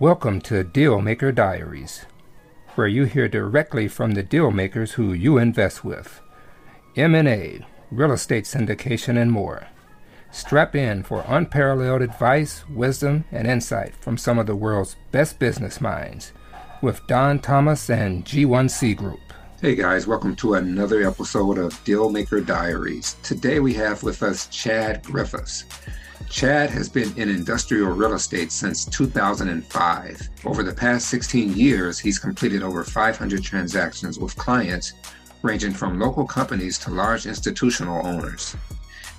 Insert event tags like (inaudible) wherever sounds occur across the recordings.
Welcome to Dealmaker Diaries, where you hear directly from the deal makers who you invest with. M&A, real estate syndication, and more. Strap in for unparalleled advice, wisdom, and insight from some of the world's best business minds with Don Thomas and G1C Group. Hey guys, welcome to another episode of Dealmaker Diaries. Today we have with us Chad Griffiths. Chad has been in industrial real estate since 2005. Over the past 16 years, he's completed over 500 transactions with clients ranging from local companies to large institutional owners.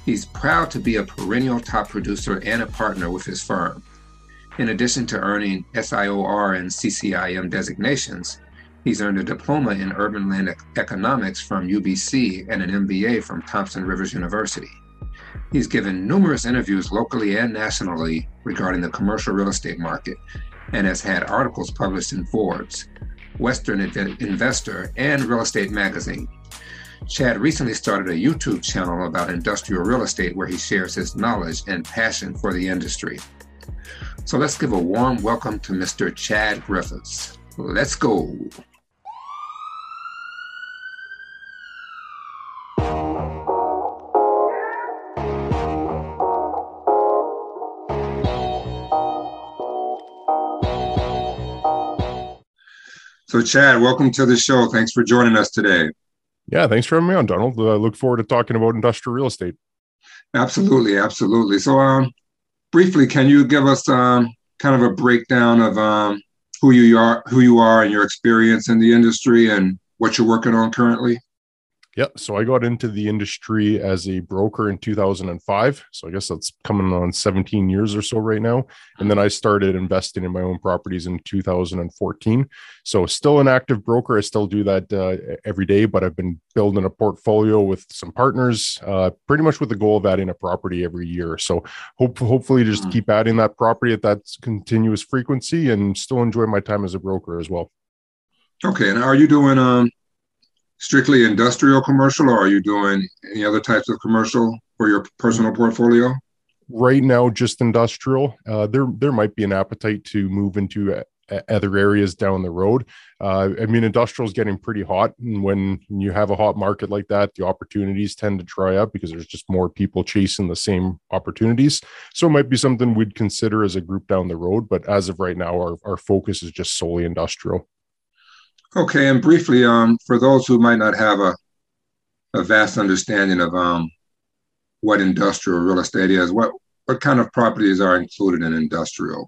He's proud to be a perennial top producer and a partner with his firm. In addition to earning SIOR and CCIM designations, he's earned a diploma in urban land economics from UBC and an MBA from Thompson Rivers University. He's given numerous interviews locally and nationally regarding the commercial real estate market and has had articles published in Forbes, Western Investor, and Real Estate Magazine. Chad recently started a YouTube channel about industrial real estate where he shares his knowledge and passion for the industry. So let's give a warm welcome to Mr. Chad Griffiths. Let's go. So, Chad, welcome to the show. Thanks for joining us today. Yeah, thanks for having me on, Donald. I uh, look forward to talking about industrial real estate. Absolutely, absolutely. So, um, briefly, can you give us um, kind of a breakdown of um, who you are, who you are, and your experience in the industry, and what you're working on currently? Yeah. So I got into the industry as a broker in 2005. So I guess that's coming on 17 years or so right now. And then I started investing in my own properties in 2014. So still an active broker. I still do that uh, every day, but I've been building a portfolio with some partners, uh, pretty much with the goal of adding a property every year. So hope, hopefully just mm-hmm. keep adding that property at that continuous frequency and still enjoy my time as a broker as well. Okay. And are you doing, um, strictly industrial commercial, or are you doing any other types of commercial for your personal portfolio? Right now, just industrial. Uh, there, there might be an appetite to move into uh, other areas down the road. Uh, I mean, industrial is getting pretty hot, and when you have a hot market like that, the opportunities tend to dry up because there's just more people chasing the same opportunities. So it might be something we'd consider as a group down the road. But as of right now, our, our focus is just solely industrial. Okay, and briefly, um, for those who might not have a, a vast understanding of um, what industrial real estate is, what what kind of properties are included in industrial?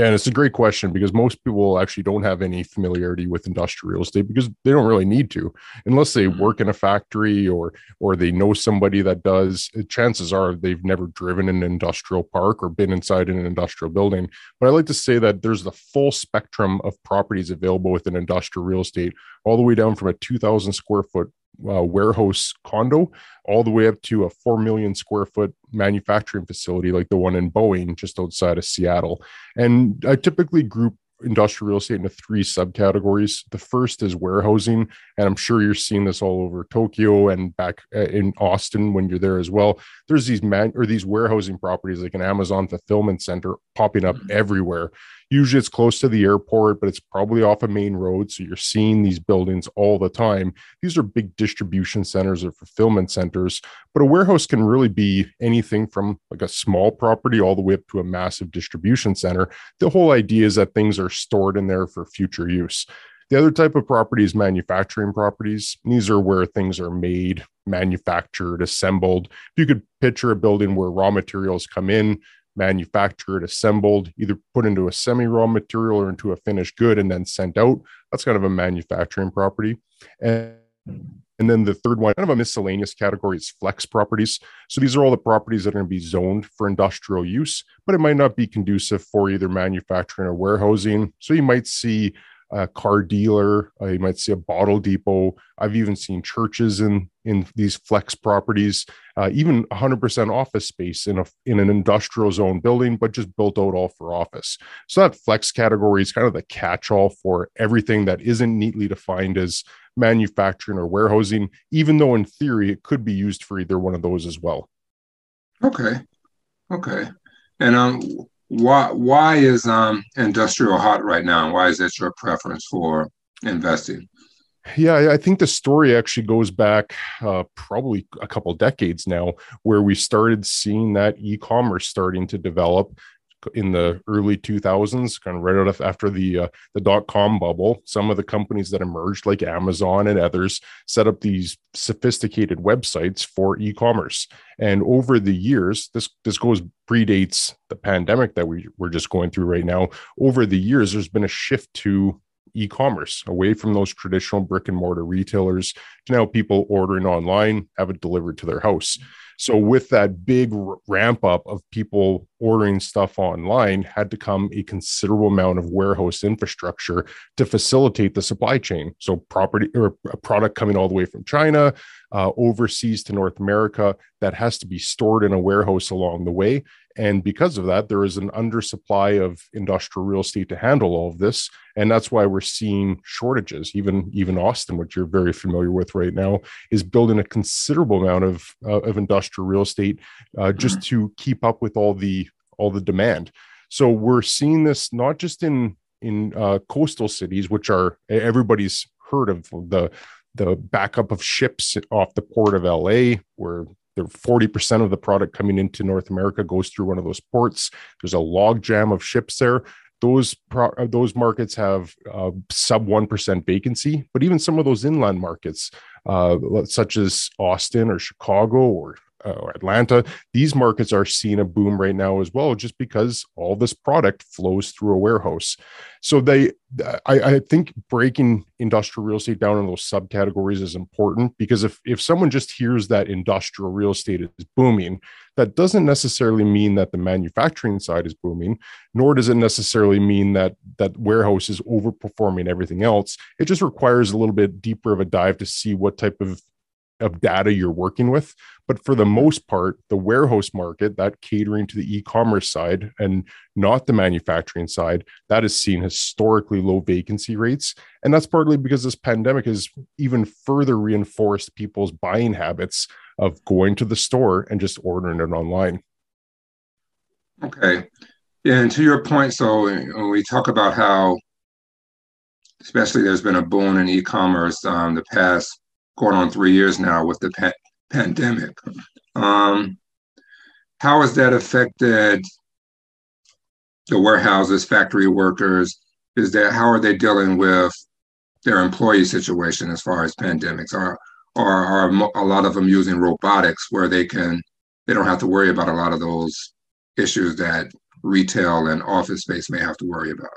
Yeah, and it's a great question because most people actually don't have any familiarity with industrial real estate because they don't really need to, unless they mm-hmm. work in a factory or or they know somebody that does. Chances are they've never driven an industrial park or been inside an industrial building. But I like to say that there's the full spectrum of properties available within industrial real estate, all the way down from a 2,000 square foot uh, warehouse condo all the way up to a 4 million square foot manufacturing facility like the one in Boeing just outside of Seattle. And I typically group industrial real estate into three subcategories. The first is warehousing, and I'm sure you're seeing this all over Tokyo and back uh, in Austin when you're there as well. There's these man or these warehousing properties like an Amazon fulfillment center popping up mm-hmm. everywhere. Usually it's close to the airport, but it's probably off a main road. So you're seeing these buildings all the time. These are big distribution centers or fulfillment centers, but a warehouse can really be anything from like a small property all the way up to a massive distribution center. The whole idea is that things are stored in there for future use. The other type of property is manufacturing properties. These are where things are made, manufactured, assembled. If you could picture a building where raw materials come in, manufactured, assembled, either put into a semi raw material or into a finished good and then sent out. That's kind of a manufacturing property. And and then the third one, kind of a miscellaneous category, is flex properties. So these are all the properties that are going to be zoned for industrial use, but it might not be conducive for either manufacturing or warehousing. So you might see a car dealer. Uh, you might see a bottle depot. I've even seen churches in in these flex properties, uh, even 100% office space in a in an industrial zone building, but just built out all for office. So that flex category is kind of the catch-all for everything that isn't neatly defined as manufacturing or warehousing, even though in theory it could be used for either one of those as well. Okay, okay, and um, why why is um, industrial hot right now? Why is that your preference for investing? Yeah, I think the story actually goes back uh, probably a couple decades now, where we started seeing that e-commerce starting to develop in the early 2000s, kind of right out after the uh, the dot com bubble. Some of the companies that emerged, like Amazon and others, set up these sophisticated websites for e-commerce. And over the years, this this goes predates the pandemic that we we're just going through right now. Over the years, there's been a shift to e-commerce away from those traditional brick and mortar retailers to now people ordering online have it delivered to their house so with that big ramp up of people ordering stuff online, had to come a considerable amount of warehouse infrastructure to facilitate the supply chain. So property or a product coming all the way from China uh, overseas to North America that has to be stored in a warehouse along the way. And because of that, there is an undersupply of industrial real estate to handle all of this. And that's why we're seeing shortages. Even, even Austin, which you're very familiar with right now, is building a considerable amount of, uh, of industrial real estate uh, just mm-hmm. to keep up with all the all the demand. So we're seeing this not just in in uh, coastal cities, which are everybody's heard of the the backup of ships off the port of LA, where the 40% of the product coming into North America goes through one of those ports. There's a logjam of ships there. Those pro- uh, those markets have uh, sub one percent vacancy, but even some of those inland markets, uh, such as Austin or Chicago or uh, or Atlanta, these markets are seeing a boom right now as well, just because all this product flows through a warehouse. So they, I, I think breaking industrial real estate down in those subcategories is important because if if someone just hears that industrial real estate is booming, that doesn't necessarily mean that the manufacturing side is booming, nor does it necessarily mean that that warehouse is overperforming everything else. It just requires a little bit deeper of a dive to see what type of of data you're working with. But for the most part, the warehouse market, that catering to the e commerce side and not the manufacturing side, that has seen historically low vacancy rates. And that's partly because this pandemic has even further reinforced people's buying habits of going to the store and just ordering it online. Okay. And to your point, so when we talk about how, especially there's been a boom in e commerce um, the past going on three years now with the pa- pandemic. Um, how has that affected the warehouses, factory workers? Is that how are they dealing with their employee situation as far as pandemics? Are or are a lot of them using robotics where they can they don't have to worry about a lot of those issues that retail and office space may have to worry about?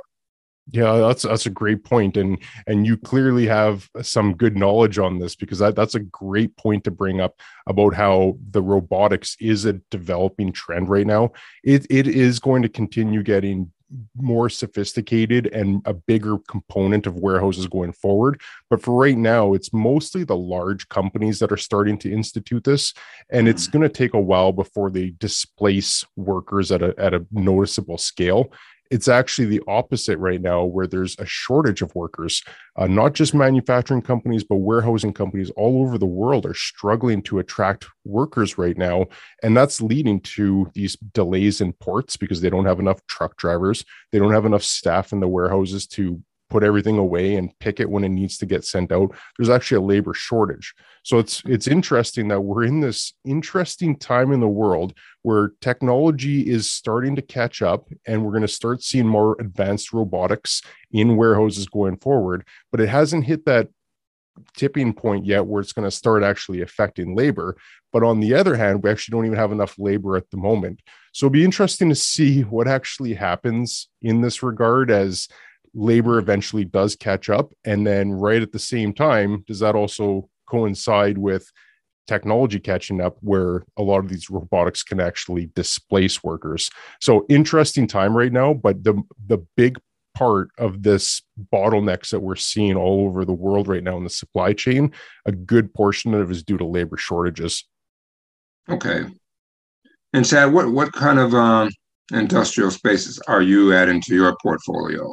Yeah, that's that's a great point, and and you clearly have some good knowledge on this because that, that's a great point to bring up about how the robotics is a developing trend right now. It it is going to continue getting more sophisticated and a bigger component of warehouses going forward. But for right now, it's mostly the large companies that are starting to institute this, and it's mm. going to take a while before they displace workers at a at a noticeable scale it's actually the opposite right now where there's a shortage of workers. Uh, not just manufacturing companies but warehousing companies all over the world are struggling to attract workers right now. And that's leading to these delays in ports because they don't have enough truck drivers. They don't have enough staff in the warehouses to put everything away and pick it when it needs to get sent out there's actually a labor shortage so it's it's interesting that we're in this interesting time in the world where technology is starting to catch up and we're going to start seeing more advanced robotics in warehouses going forward but it hasn't hit that tipping point yet where it's going to start actually affecting labor. But on the other hand, we actually don't even have enough labor at the moment. So it'll be interesting to see what actually happens in this regard as labor eventually does catch up. And then right at the same time does that also coincide with technology catching up where a lot of these robotics can actually displace workers? So interesting time right now but the the big part of this bottlenecks that we're seeing all over the world right now in the supply chain a good portion of it is due to labor shortages. Okay. And chad what what kind of um, industrial spaces are you adding to your portfolio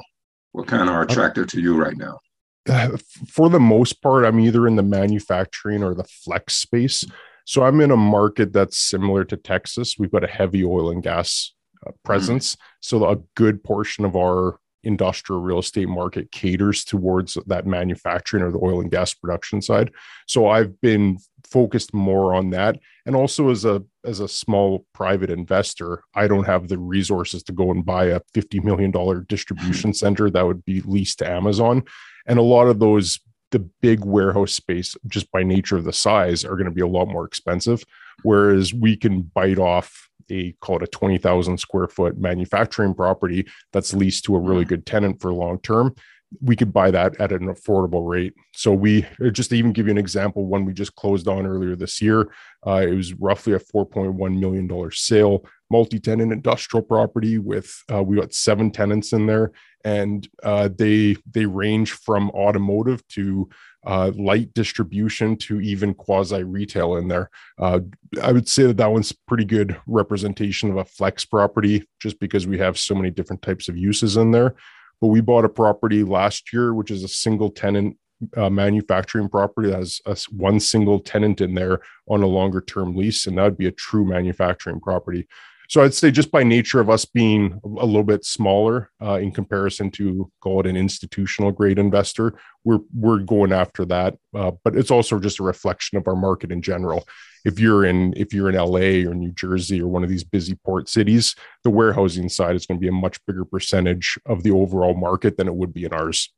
what kind are attractive to you right now? (sighs) For the most part, I'm either in the manufacturing or the flex space. So I'm in a market that's similar to Texas. We've got a heavy oil and gas uh, presence. Mm-hmm. So a good portion of our industrial real estate market caters towards that manufacturing or the oil and gas production side. So I've been focused more on that. And also as a as a small private investor, I don't have the resources to go and buy a $50 million distribution (laughs) center that would be leased to Amazon. And a lot of those the big warehouse space, just by nature of the size, are going to be a lot more expensive. Whereas we can bite off a call it a 20,000 square foot manufacturing property that's leased to a really mm-hmm. good tenant for long term we could buy that at an affordable rate. So we just to even give you an example, one we just closed on earlier this year, uh, it was roughly a 4.1 million dollar sale, multi-tenant industrial property with uh, we got seven tenants in there, and uh, they they range from automotive to uh, light distribution to even quasi retail in there. Uh, I would say that that one's pretty good representation of a flex property, just because we have so many different types of uses in there. But we bought a property last year, which is a single tenant uh, manufacturing property that has a, one single tenant in there on a longer term lease, and that would be a true manufacturing property. So I'd say just by nature of us being a little bit smaller uh, in comparison to call it an institutional grade investor, we're we're going after that. Uh, but it's also just a reflection of our market in general. If you're in if you're in LA or New Jersey or one of these busy port cities, the warehousing side is going to be a much bigger percentage of the overall market than it would be in ours.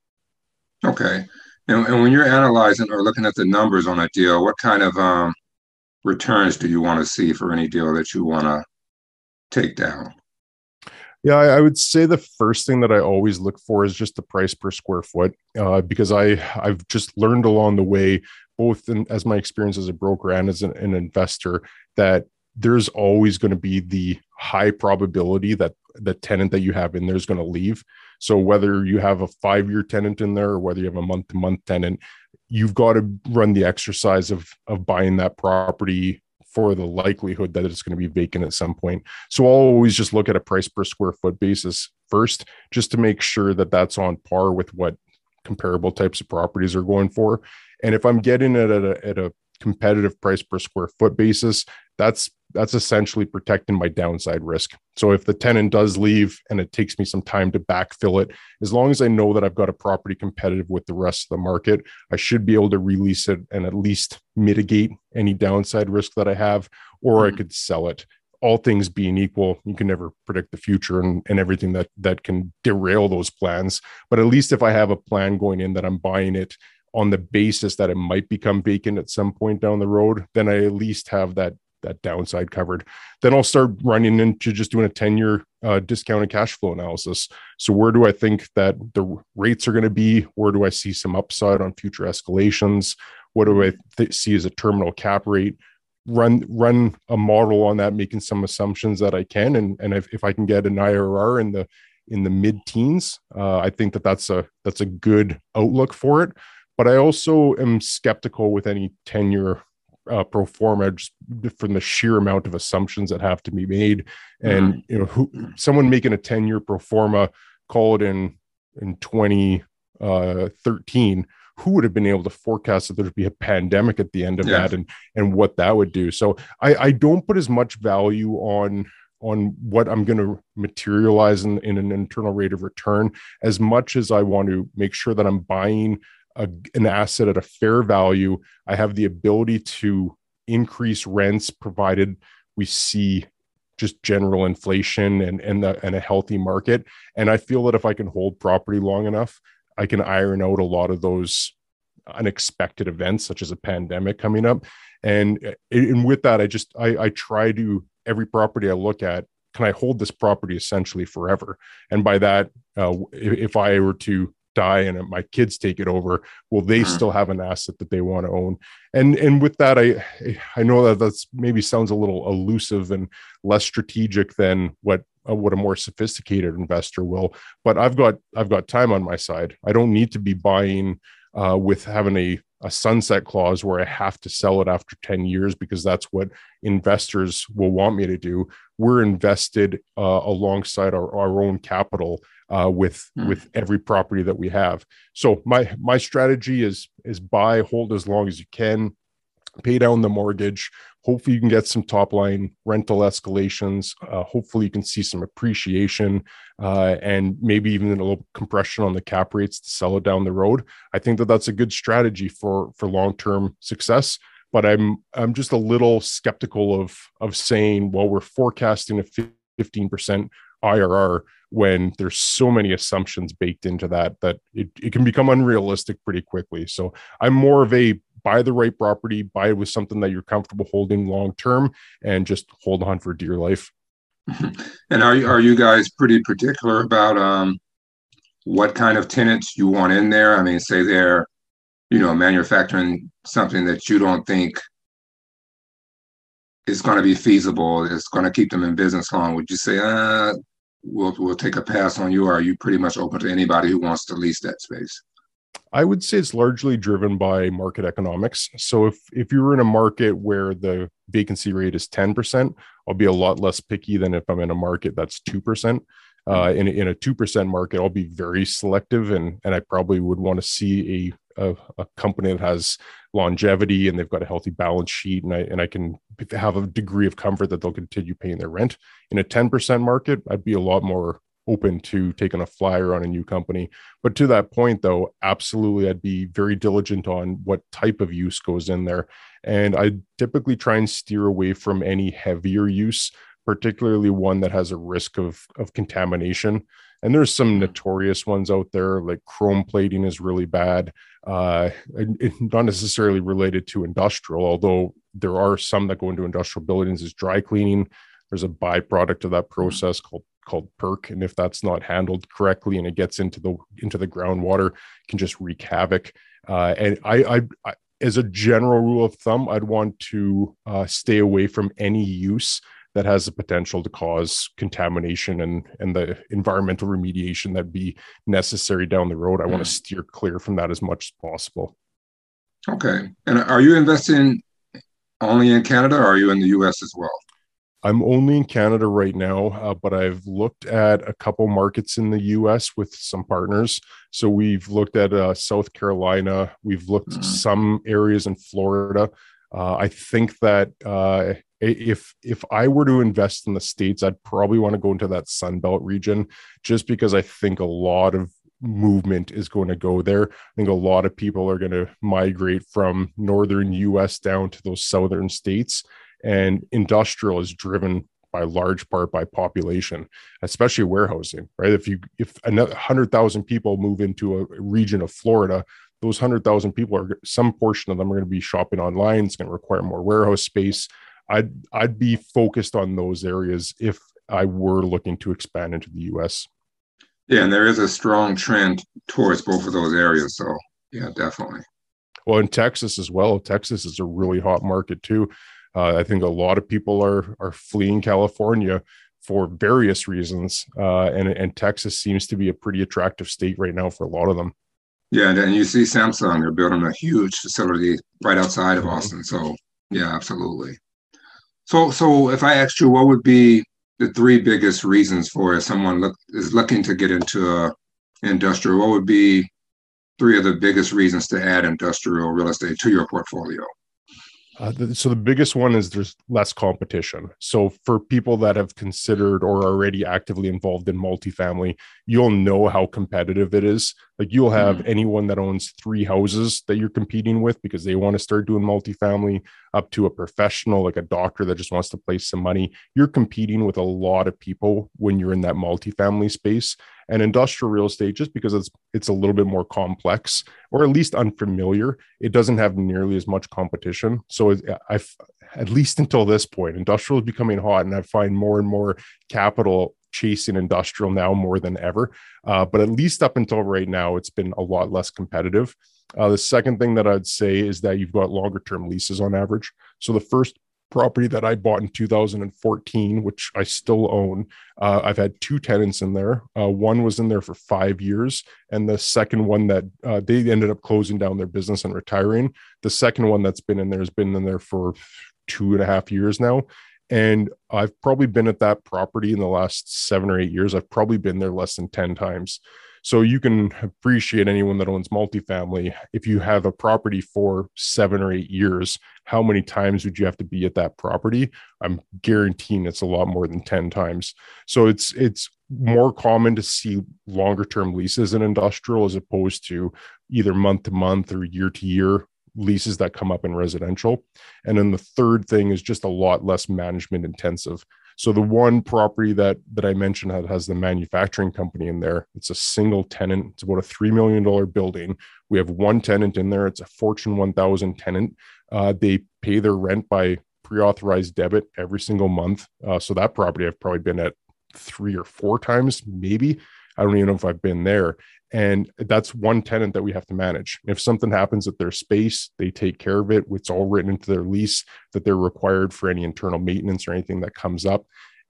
Okay. And, and when you're analyzing or looking at the numbers on a deal, what kind of um, returns do you want to see for any deal that you want to take down? Yeah, I, I, would say the first thing that I always look for is just the price per square foot, uh, because I I've just learned along the way, both in, as my experience as a broker and as an, an investor, that there's always going to be the high probability that the tenant that you have in there is going to leave. So whether you have a five year tenant in there or whether you have a month to month tenant, you've got to run the exercise of of buying that property for the likelihood that it's going to be vacant at some point. So I'll always just look at a price per square foot basis first, just to make sure that that's on par with what comparable types of properties are going for. And if I'm getting it at a, at a competitive price per square foot basis, that's that's essentially protecting my downside risk. So if the tenant does leave and it takes me some time to backfill it, as long as I know that I've got a property competitive with the rest of the market, I should be able to release it and at least mitigate any downside risk that I have, or mm-hmm. I could sell it. All things being equal, you can never predict the future and, and everything that that can derail those plans. But at least if I have a plan going in that I'm buying it on the basis that it might become vacant at some point down the road, then I at least have that that downside covered. Then I'll start running into just doing a 10 year uh, discounted cash flow analysis. So, where do I think that the rates are going to be? Where do I see some upside on future escalations? What do I th- see as a terminal cap rate? Run run a model on that, making some assumptions that I can, and and if, if I can get an IRR in the in the mid teens, uh, I think that that's a that's a good outlook for it. But I also am skeptical with any 10 year uh, pro forma just from the sheer amount of assumptions that have to be made. And mm-hmm. you know who someone making a 10 year pro forma call it in in 2013 uh, who would have been able to forecast that there'd be a pandemic at the end of that and and what that would do? So i i don't put as much value on on what i'm going to materialize in, in an internal rate of return as much as i want to make sure that i'm buying a, an asset at a fair value, I have the ability to increase rents provided we see just general inflation and and, the, and a healthy market. And I feel that if I can hold property long enough, I can iron out a lot of those unexpected events, such as a pandemic coming up. And and with that, I just I, I try to every property I look at can I hold this property essentially forever? And by that, uh, if I were to die and my kids take it over will they mm-hmm. still have an asset that they want to own and and with that i i know that that's maybe sounds a little elusive and less strategic than what uh, what a more sophisticated investor will but i've got i've got time on my side i don't need to be buying uh, with having a a sunset clause where I have to sell it after 10 years because that's what investors will want me to do. We're invested uh, alongside our, our own capital uh, with hmm. with every property that we have. So my my strategy is is buy hold as long as you can. pay down the mortgage. Hopefully, you can get some top line rental escalations. Uh, hopefully, you can see some appreciation uh, and maybe even a little compression on the cap rates to sell it down the road. I think that that's a good strategy for for long term success. But I'm I'm just a little skeptical of of saying, well, we're forecasting a 15% IRR when there's so many assumptions baked into that that it, it can become unrealistic pretty quickly. So I'm more of a buy the right property, buy it with something that you're comfortable holding long term, and just hold on for dear life. (laughs) And are you, are you guys pretty particular about um, what kind of tenants you want in there? I mean, say they're, you know, manufacturing something that you don't think is going to be feasible, it's going to keep them in business long. Would you say, uh, we'll we'll take a pass on you, or are you pretty much open to anybody who wants to lease that space? I would say it's largely driven by market economics. So if if you're in a market where the vacancy rate is 10%, I'll be a lot less picky than if I'm in a market that's 2%. Uh, in, in a 2% market, I'll be very selective and, and I probably would want to see a, a, company that has longevity and they've got a healthy balance sheet and I, and I can have a degree of comfort that they'll continue paying their rent. In a 10% market, I'd be a lot more open to taking a flyer on a new company. But to that point, though, absolutely, I'd be very diligent on what type of use goes in there. And I typically try and steer away from any heavier use, particularly one that has a risk of, of contamination. And there's some mm-hmm. notorious ones out there, like chrome plating is really bad. Uh, not necessarily related to industrial, although there are some that go into industrial buildings is dry cleaning. There's a byproduct of that process called called perc and if that's not handled correctly and it gets into the into the groundwater can just wreak havoc uh, and I, I, I, as a general rule of thumb i'd want to uh, stay away from any use that has the potential to cause contamination and and the environmental remediation that be necessary down the road i mm. want to steer clear from that as much as possible okay and are you investing only in canada or are you in the us as well I'm only in Canada right now, uh, but I've looked at a couple markets in the US with some partners. So we've looked at uh, South Carolina, we've looked mm-hmm. some areas in Florida. Uh, I think that uh, if if I were to invest in the states, I'd probably want to go into that Sun Belt region, just because I think a lot of movement is going to go there. I think a lot of people are going to migrate from northern US down to those southern states and industrial is driven by large part by population, especially warehousing, right? If you if another hundred thousand people move into a region of Florida, those hundred thousand people are some portion of them are going to be shopping online. It's going to require more warehouse space. I'd I'd be focused on those areas if I were looking to expand into the U.S. Yeah, and there is a strong trend towards both of those areas. So yeah, definitely. Well, in Texas as well. Texas is a really hot market too. Uh, I think a lot of people are are fleeing California for various reasons, uh, and and Texas seems to be a pretty attractive state right now for a lot of them. Yeah, and you see Samsung; they're building a huge facility right outside of mm-hmm. Austin. So yeah, absolutely. So so if I asked you, what would be the three biggest reasons for if someone look, is looking to get into industrial? What would be three of the biggest reasons to add industrial real estate to your portfolio? Uh, so the biggest one is there's less competition. So for people that have considered or already actively involved in multifamily, you'll know how competitive it is. Like you'll have mm. anyone that owns three houses that you're competing with because they want to start doing multifamily, up to a professional like a doctor that just wants to place some money. You're competing with a lot of people when you're in that multifamily space and industrial real estate just because it's it's a little bit more complex or at least unfamiliar. It doesn't have nearly as much competition. So i've at least until this point industrial is becoming hot and i find more and more capital chasing industrial now more than ever. Uh, but at least up until right now it's been a lot less competitive. Uh, the second thing that i'd say is that you've got longer term leases on average. So the first property that I bought in 2014, which I still own. Uh, I've had two tenants in there. Uh, one was in there for five years, and the second one that uh, they ended up closing down their business and retiring. The second one that's been in there has been in there for two and a half years now. And I've probably been at that property in the last seven or eight years. I've probably been there less than 10 times. So you can appreciate anyone that owns multifamily. If you have a property for seven or eight years, how many times would you have to be at that property? I'm guaranteeing it's a lot more than 10 times. So it's it's more common to see longer term leases in industrial as opposed to either month to month or year to year leases that come up in residential. And then the third thing is just a lot less management intensive. So the one property that that I mentioned that has the manufacturing company in there, it's a single tenant. It's about a three million dollar building. We have one tenant in there. It's a Fortune 1000 tenant. Uh, they pay their rent by pre-authorized debit every single month. Uh, so that property I've probably been at three or four times, maybe. I don't even know if I've been there. And that's one tenant that we have to manage. If something happens at their space, they take care of it. It's all written into their lease that they're required for any internal maintenance or anything that comes up.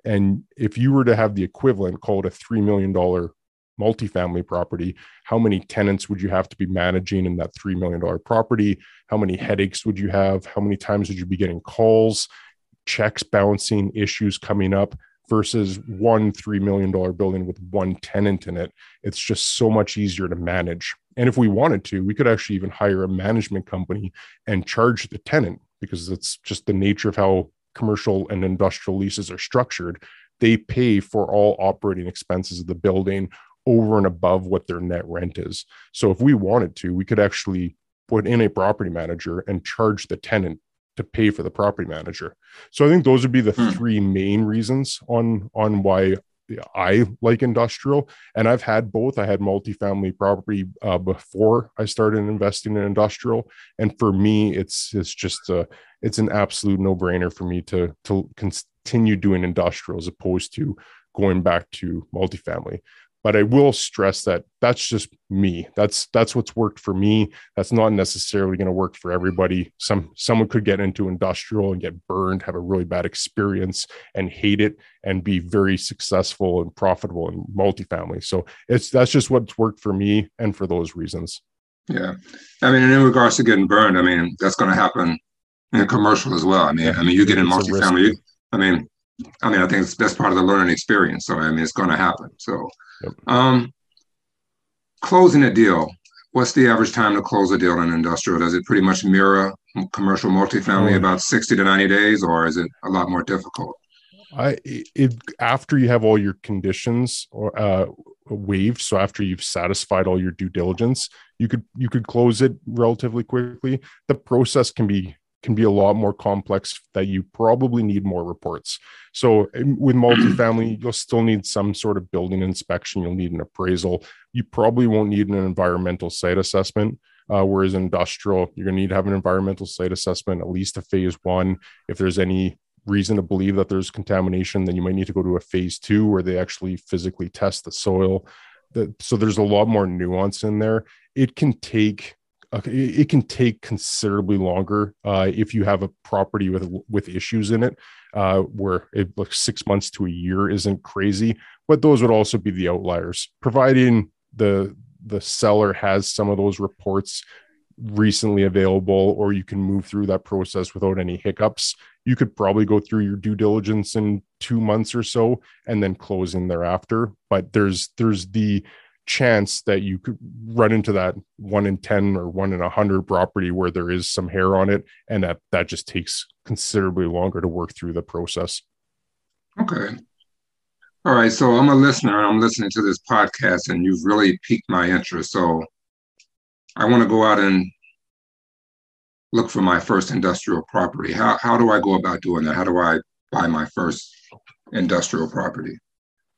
And if you were to have the equivalent, called a $3 million multifamily property, how many tenants would you have to be managing in that $3 million property? How many headaches would you have? How many times would you be getting calls, checks bouncing, issues coming up? Versus one $3 million building with one tenant in it. It's just so much easier to manage. And if we wanted to, we could actually even hire a management company and charge the tenant because it's just the nature of how commercial and industrial leases are structured. They pay for all operating expenses of the building over and above what their net rent is. So if we wanted to, we could actually put in a property manager and charge the tenant to pay for the property manager. So I think those would be the hmm. three main reasons on on why I like industrial. And I've had both. I had multifamily property uh, before I started investing in industrial, and for me, it's it's just a it's an absolute no brainer for me to to continue doing industrial as opposed to going back to multifamily but i will stress that that's just me. That's that's what's worked for me. That's not necessarily going to work for everybody. Some someone could get into industrial and get burned have a really bad experience and hate it and be very successful and profitable in multifamily. So it's that's just what's worked for me and for those reasons. Yeah. I mean in regards to getting burned i mean that's going to happen in commercial as well. I mean yeah. i mean you get in multifamily i mean I mean, I think it's that's part of the learning experience. So I mean, it's going to happen. So Yep. Um, closing a deal. What's the average time to close a deal in industrial? Does it pretty much mirror commercial multifamily, oh. about sixty to ninety days, or is it a lot more difficult? I it after you have all your conditions or uh, waived, so after you've satisfied all your due diligence, you could you could close it relatively quickly. The process can be can be a lot more complex that you probably need more reports. So with multifamily, (clears throat) you'll still need some sort of building inspection. You'll need an appraisal. You probably won't need an environmental site assessment. Uh, whereas industrial, you're going to need to have an environmental site assessment, at least a phase one. If there's any reason to believe that there's contamination, then you might need to go to a phase two where they actually physically test the soil. so there's a lot more nuance in there. It can take it can take considerably longer uh, if you have a property with with issues in it, uh, where it like six months to a year isn't crazy. But those would also be the outliers, providing the the seller has some of those reports recently available, or you can move through that process without any hiccups. You could probably go through your due diligence in two months or so, and then close in thereafter. But there's there's the chance that you could run into that one in 10 or one in a hundred property where there is some hair on it and that that just takes considerably longer to work through the process. Okay. All right so i'm a listener. And i'm listening to this podcast and you've really piqued my interest. So i want to go out and look for my first industrial property. How, how do i go about doing that? How do i buy my first industrial property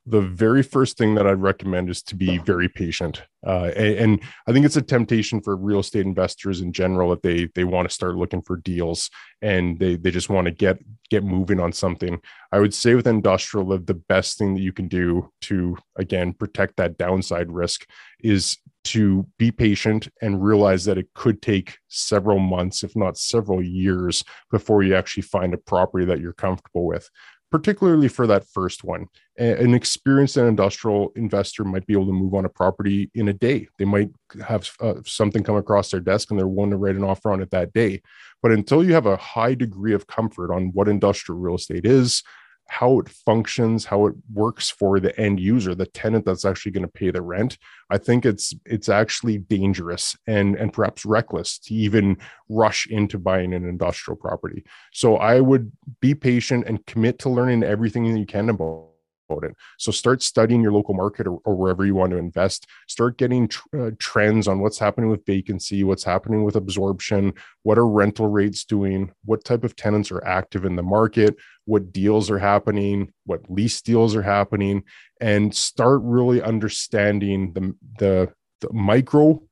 the very first thing that I'd recommend is to be very patient. Uh, and, and, I think it's a temptation for real estate investors in general that they they want to start looking for deals and they they just want to get get moving on something. I would say with industrial, the best thing that you can do to again protect that downside risk is to be patient and realize that it could take several months, if not several years, before you actually find a property that you're comfortable with particularly for that first one. An experienced and industrial investor might be able to move on a property in a day. They might have uh, something come across their desk and they're willing to write an offer on it that day. But until you have a high degree of comfort on what industrial real estate is, how it functions, how it works for the end user, the tenant that's actually going to pay the rent, I think it's it's actually dangerous and and perhaps reckless to even rush into buying an industrial property. So I would be patient and commit to learning everything that you can about it. So start studying your local market or, or wherever you want to invest. Start getting tr- uh, trends on what's happening with vacancy, what's happening with absorption, what are rental rates doing, what type of tenants are active in the market, what deals are happening, what lease deals are happening, and start really understanding the the, the micro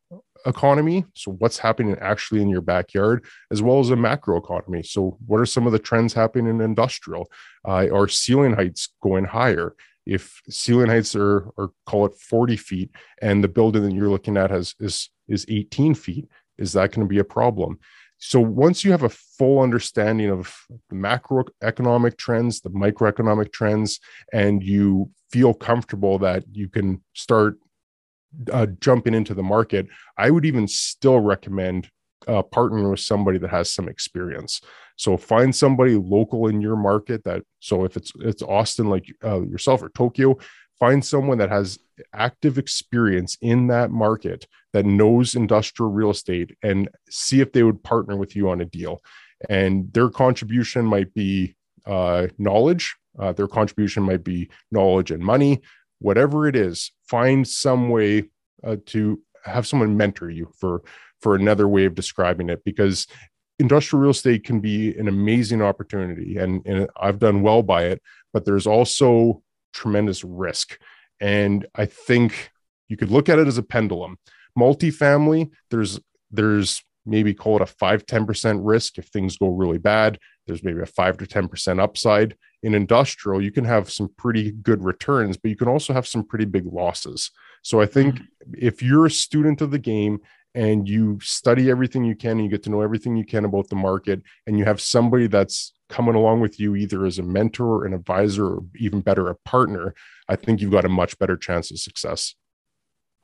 economy so what's happening actually in your backyard as well as a macro economy. So what are some of the trends happening in industrial uh, are ceiling heights going higher? If ceiling heights are or call it 40 feet and the building that you're looking at has is is 18 feet is that going to be a problem? So once you have a full understanding of the macroeconomic trends the microeconomic trends and you feel comfortable that you can start uh, jumping into the market, I would even still recommend uh, partnering with somebody that has some experience. So find somebody local in your market that. So if it's it's Austin like uh, yourself or Tokyo, find someone that has active experience in that market that knows industrial real estate and see if they would partner with you on a deal. And their contribution might be uh, knowledge. Uh, their contribution might be knowledge and money whatever it is find some way uh, to have someone mentor you for for another way of describing it because industrial real estate can be an amazing opportunity and, and i've done well by it but there's also tremendous risk. And i think you could look at it as a pendulum. Multifamily there's there's maybe call it a 5 10% risk if things go really bad. There's maybe a 5 to 10% upside in industrial you can have some pretty good returns but you can also have some pretty big losses. So i think mm-hmm. if you're a student of the game and you study everything you can and you get to know everything you can about the market and you have somebody that's coming along with you either as a mentor or an advisor or even better a partner i think you've got a much better chance of success.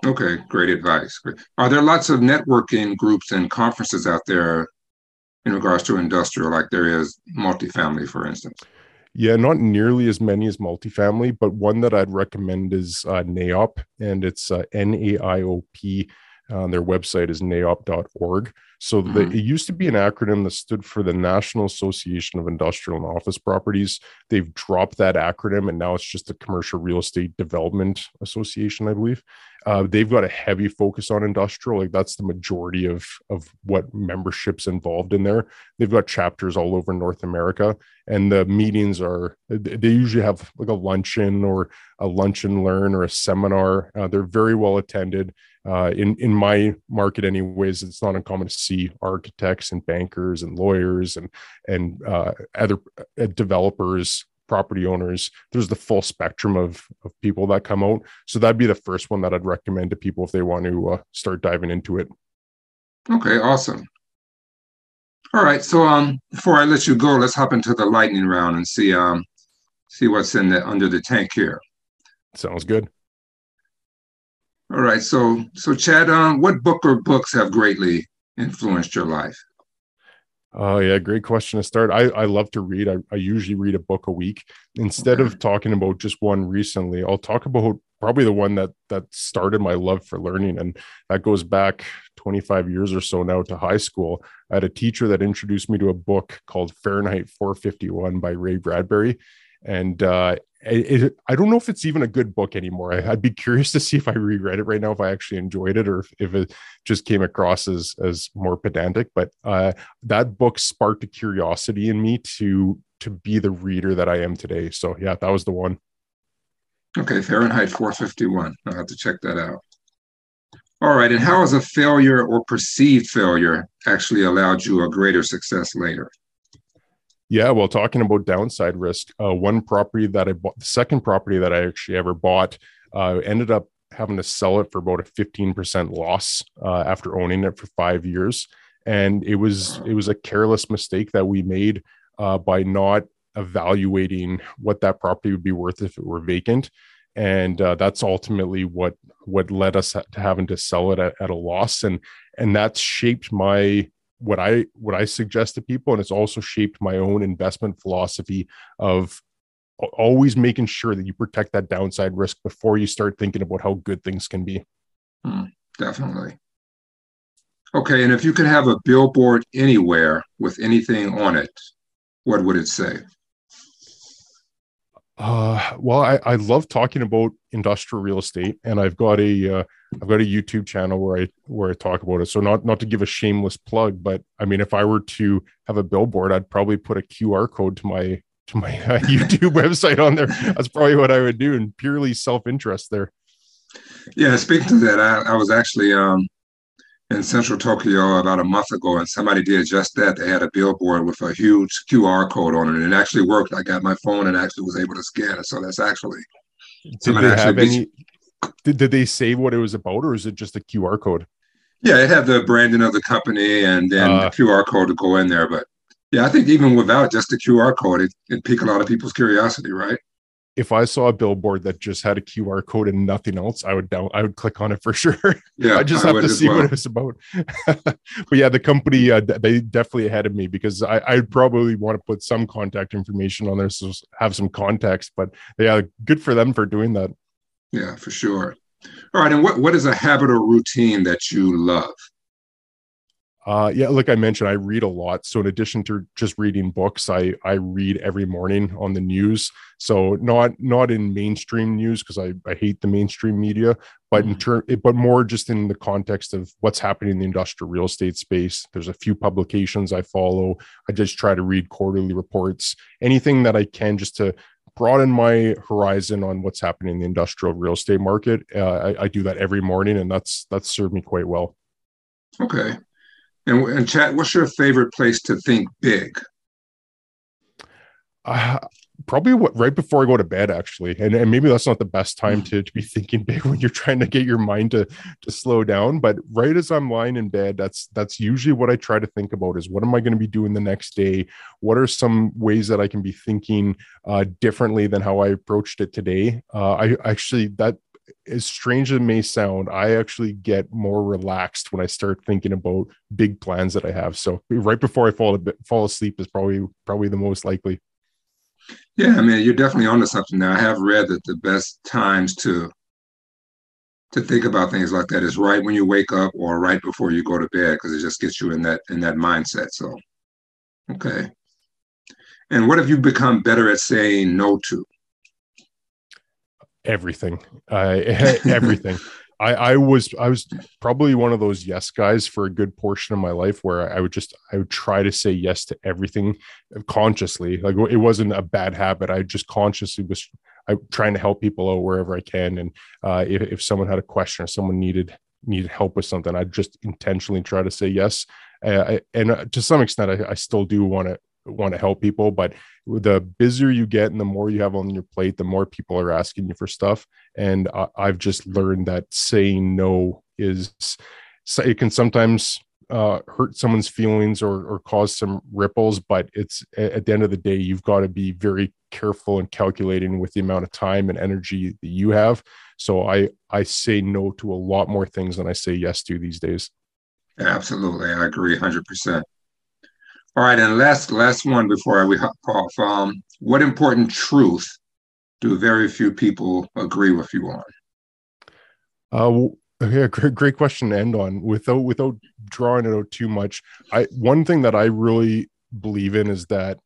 Okay great advice. Are there lots of networking groups and conferences out there in regards to industrial like there is multifamily for instance yeah, not nearly as many as multifamily, but one that I'd recommend is uh, NAIOP, and it's uh, N A I O P. Uh, their website is naiop.org. So mm-hmm. it used to be an acronym that stood for the National Association of Industrial and Office Properties. They've dropped that acronym, and now it's just the Commercial Real Estate Development Association, I believe. Uh, they've got a heavy focus on industrial. Like that's the majority of of what memberships involved in there. They've got chapters all over North America, and the meetings are they usually have like a luncheon or a lunch and learn or a seminar. Uh, they're very well attended. Uh, in in my market, anyways, it's not uncommon to see architects and bankers and lawyers and and uh, other uh, developers property owners. There's the full spectrum of, of people that come out. So that'd be the first one that I'd recommend to people if they want to uh, start diving into it. Okay, awesome. All right, so um, before I let you go, let's hop into the lightning round and see um, see what's in the under the tank here. Sounds good. All right, so so Chad, um, what book or books have greatly influenced your life? Oh yeah, great question to start. I, I love to read. I, I usually read a book a week. Instead of mm-hmm. talking about just one recently, I'll talk about probably the one that that started my love for learning. And that goes back 25 years or so now to high school. I had a teacher that introduced me to a book called Fahrenheit 451 by Ray Bradbury. And uh, it, I don't know if it's even a good book anymore. I, would be curious to see if I reread it right now, if I actually enjoyed it, or if, if it just came across as as more pedantic. But uh, that book sparked a curiosity in me to to be the reader that I am today. So yeah, that was the one. Okay, Fahrenheit 451. I'll have to check that out. All right, and how has a failure or perceived failure actually allowed you a greater success later? Yeah, well, talking about downside risk, uh, one property that I bought, the second property that I actually ever bought, uh, ended up having to sell it for about a 15% loss uh, after owning it for five years. And it was it was a careless mistake that we made uh, by not evaluating what that property would be worth if it were vacant. And uh, that's ultimately what what led us to having to sell it at, at a loss. And and that's shaped my what I what I suggest to people, and it's also shaped my own investment philosophy of always making sure that you protect that downside risk before you start thinking about how good things can be. Hmm, definitely. Okay, and if you could have a billboard anywhere with anything on it, what would it say? Uh, well, I, I love talking about industrial real estate, and I've got a uh, I've got a YouTube channel where I where I talk about it. So not not to give a shameless plug, but I mean, if I were to have a billboard, I'd probably put a QR code to my to my (laughs) uh, YouTube website on there. That's probably what I would do, and purely self interest there. Yeah, speaking to that, I, I was actually um, in central Tokyo about a month ago, and somebody did just that. They had a billboard with a huge QR code on it, and it actually worked. I got my phone and actually was able to scan it. So that's actually. Did they have any? Did, did they say what it was about, or is it just a QR code? Yeah, it had the branding of the company and then uh, the QR code to go in there. But yeah, I think even without just the QR code, it, it piqued a lot of people's curiosity, right? if I saw a billboard that just had a QR code and nothing else, I would down I would click on it for (laughs) sure. Yeah, I just I have to see well. what it's about. (laughs) but yeah, the company uh, they definitely ahead of me because I I'd probably want to put some contact information on there so have some context. But yeah, good for them for doing that. Yeah, for sure. All right, and what what is a habit or routine that you love? Uh, yeah, like I mentioned, I read a lot. So in addition to just reading books, I I read every morning on the news. So not not in mainstream news because I, I hate the mainstream media, but in mm-hmm. turn, but more just in the context of what's happening in the industrial real estate space. There's a few publications I follow. I just try to read quarterly reports, anything that I can just to broaden my horizon on what's happening in the industrial real estate market. Uh, I, I do that every morning, and that's that's served me quite well. Okay. And, and Chad, what's your favorite place to think big? Uh, probably what, right before I go to bed, actually. And, and maybe that's not the best time to, to be thinking (laughs) big when you're trying to get your mind to to slow down. But right as I'm lying in bed, that's that's usually what I try to think about is what am I going to be doing the next day? What are some ways that I can be thinking uh, differently than how I approached it today? Uh, I actually that as strange as it may sound, I actually get more relaxed when I start thinking about big plans that I have. So right before I fall bit, fall asleep is probably probably the most likely. Yeah, I mean, you're definitely onto something now. I have read that the best times to to think about things like that is right when you wake up or right before you go to bed because it just gets you in that in that mindset. So, okay. And what have you become better at saying no to? everything uh, (laughs) everything I, I was I was probably one of those yes guys for a good portion of my life where I would just I would try to say yes to everything consciously. Like it wasn't a bad habit. I just consciously was I trying to help people out wherever I can. And uh, if, if someone had a question or someone needed needed help with something, I'd just intentionally try to say yes. Uh, and uh, to some extent, I, I still do want to want to help people but the busier you get and the more you have on your plate the more people are asking you for stuff. And I, i've just learned that saying no is it can sometimes uh, hurt someone's feelings or, or cause some ripples but it's at the end of the day you've got to be very careful and calculating with the amount of time and energy that you have. So i i say no to a lot more things than i say yes to these days. Absolutely i agree 100% all right, and last last one before we hop off. Um, what important truth do very few people agree with you on? Uh, yeah, great, great question to end on. Without without drawing it out too much, I one thing that I really believe in is that,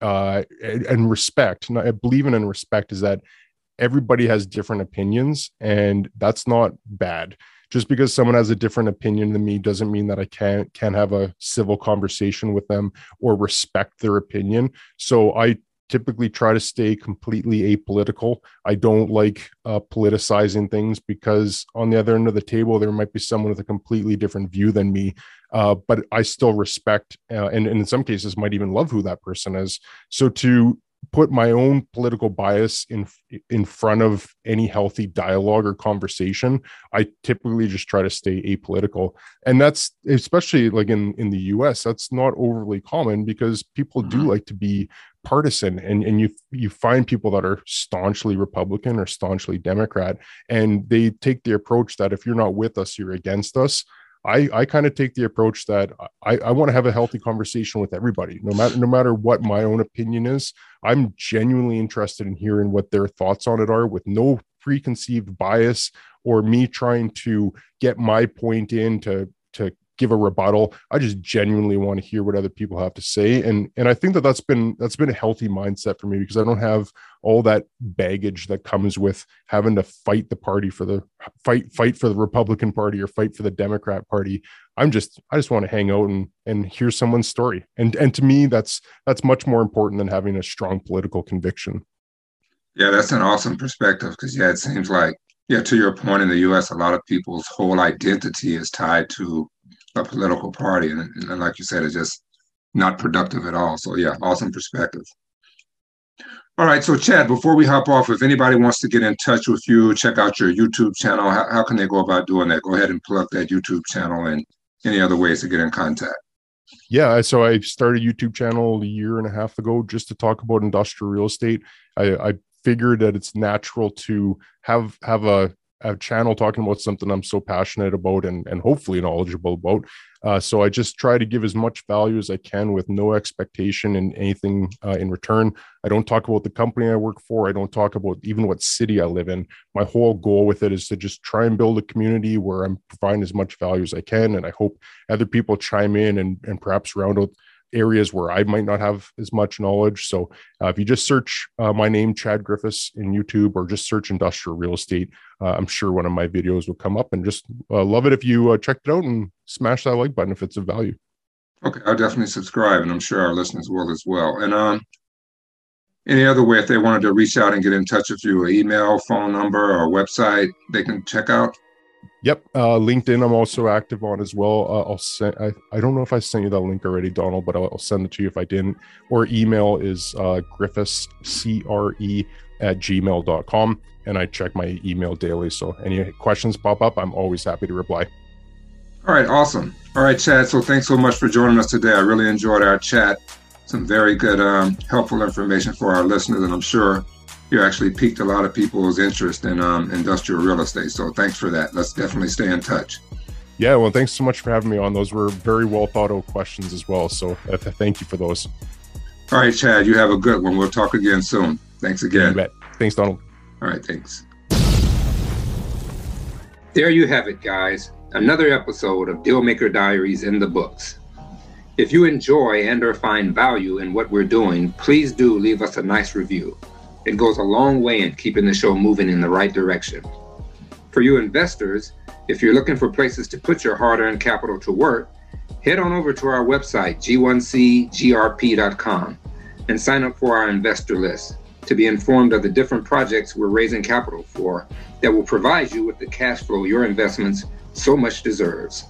uh, and respect. I believe in and respect is that everybody has different opinions, and that's not bad just because someone has a different opinion than me doesn't mean that I can't can have a civil conversation with them or respect their opinion. So I typically try to stay completely apolitical. I don't like uh, politicizing things because on the other end of the table, there might be someone with a completely different view than me. Uh, but I still respect uh, and, and in some cases might even love who that person is. So to put my own political bias in in front of any healthy dialogue or conversation i typically just try to stay apolitical and that's especially like in in the us that's not overly common because people do mm-hmm. like to be partisan and and you you find people that are staunchly republican or staunchly democrat and they take the approach that if you're not with us you're against us I, I kind of take the approach that I, I want to have a healthy conversation with everybody, no matter no matter what my own opinion is. I'm genuinely interested in hearing what their thoughts on it are, with no preconceived bias or me trying to get my point in to to give a rebuttal. I just genuinely want to hear what other people have to say, and and I think that that's been that's been a healthy mindset for me because I don't have all that baggage that comes with having to fight the party for the fight fight for the Republican Party or fight for the Democrat Party. I'm just I just want to hang out and and hear someone's story, and and to me that's that's much more important than having a strong political conviction. Yeah, that's an awesome perspective because yeah, it seems like yeah, to your point in the U.S., a lot of people's whole identity is tied to a political party, and, and like you said, it's just not productive at all. So yeah, awesome perspective. All right, so Chad, before we hop off, if anybody wants to get in touch with you, check out your YouTube channel. How, how can they go about doing that? Go ahead and plug that YouTube channel and any other ways to get in contact. Yeah, so I started YouTube channel a year and a half ago just to talk about industrial real estate. I, I figured that it's natural to have have a a channel talking about something I'm so passionate about and, and hopefully knowledgeable about. Uh, so I just try to give as much value as I can with no expectation in anything uh, in return. I don't talk about the company I work for. I don't talk about even what city I live in. My whole goal with it is to just try and build a community where I'm providing as much value as I can. And I hope other people chime in and, and perhaps round out areas where I might not have as much knowledge. So uh, if you just search uh, my name, Chad Griffiths, in YouTube, or just search industrial real estate, uh, I'm sure one of my videos will come up. And just uh, love it if you uh, checked it out and smash that like button if it's of value. Okay, I'll definitely subscribe, and I'm sure our listeners will as well. And um, any other way if they wanted to reach out and get in touch with you, email, phone number, or website they can check out. Yep, uh, LinkedIn. I'm also active on as well. Uh, I'll send. I, I don't know if I sent you that link already, Donald, but I'll, I'll send it to you if I didn't. Or email is uh, Griffiths C R E at gmail.com, and I check my email daily. So any questions pop up, I'm always happy to reply. All right, awesome. All right, Chad. So thanks so much for joining us today. I really enjoyed our chat. Some very good, um, helpful information for our listeners, and I'm sure you actually piqued a lot of people's interest in um, industrial real estate. So thanks for that. Let's definitely stay in touch. Yeah, well, thanks so much for having me on. Those were very well thought out questions as well. So uh, thank you for those. All right, Chad, you have a good one. We'll talk again soon. Thanks again. Thanks, Donald. All right, thanks. There you have it, guys. Another episode of Dealmaker Diaries in the books. If you enjoy and or find value in what we're doing, please do leave us a nice review. It goes a long way in keeping the show moving in the right direction. For you investors, if you're looking for places to put your hard earned capital to work, head on over to our website, g1cgrp.com, and sign up for our investor list to be informed of the different projects we're raising capital for that will provide you with the cash flow your investments so much deserves.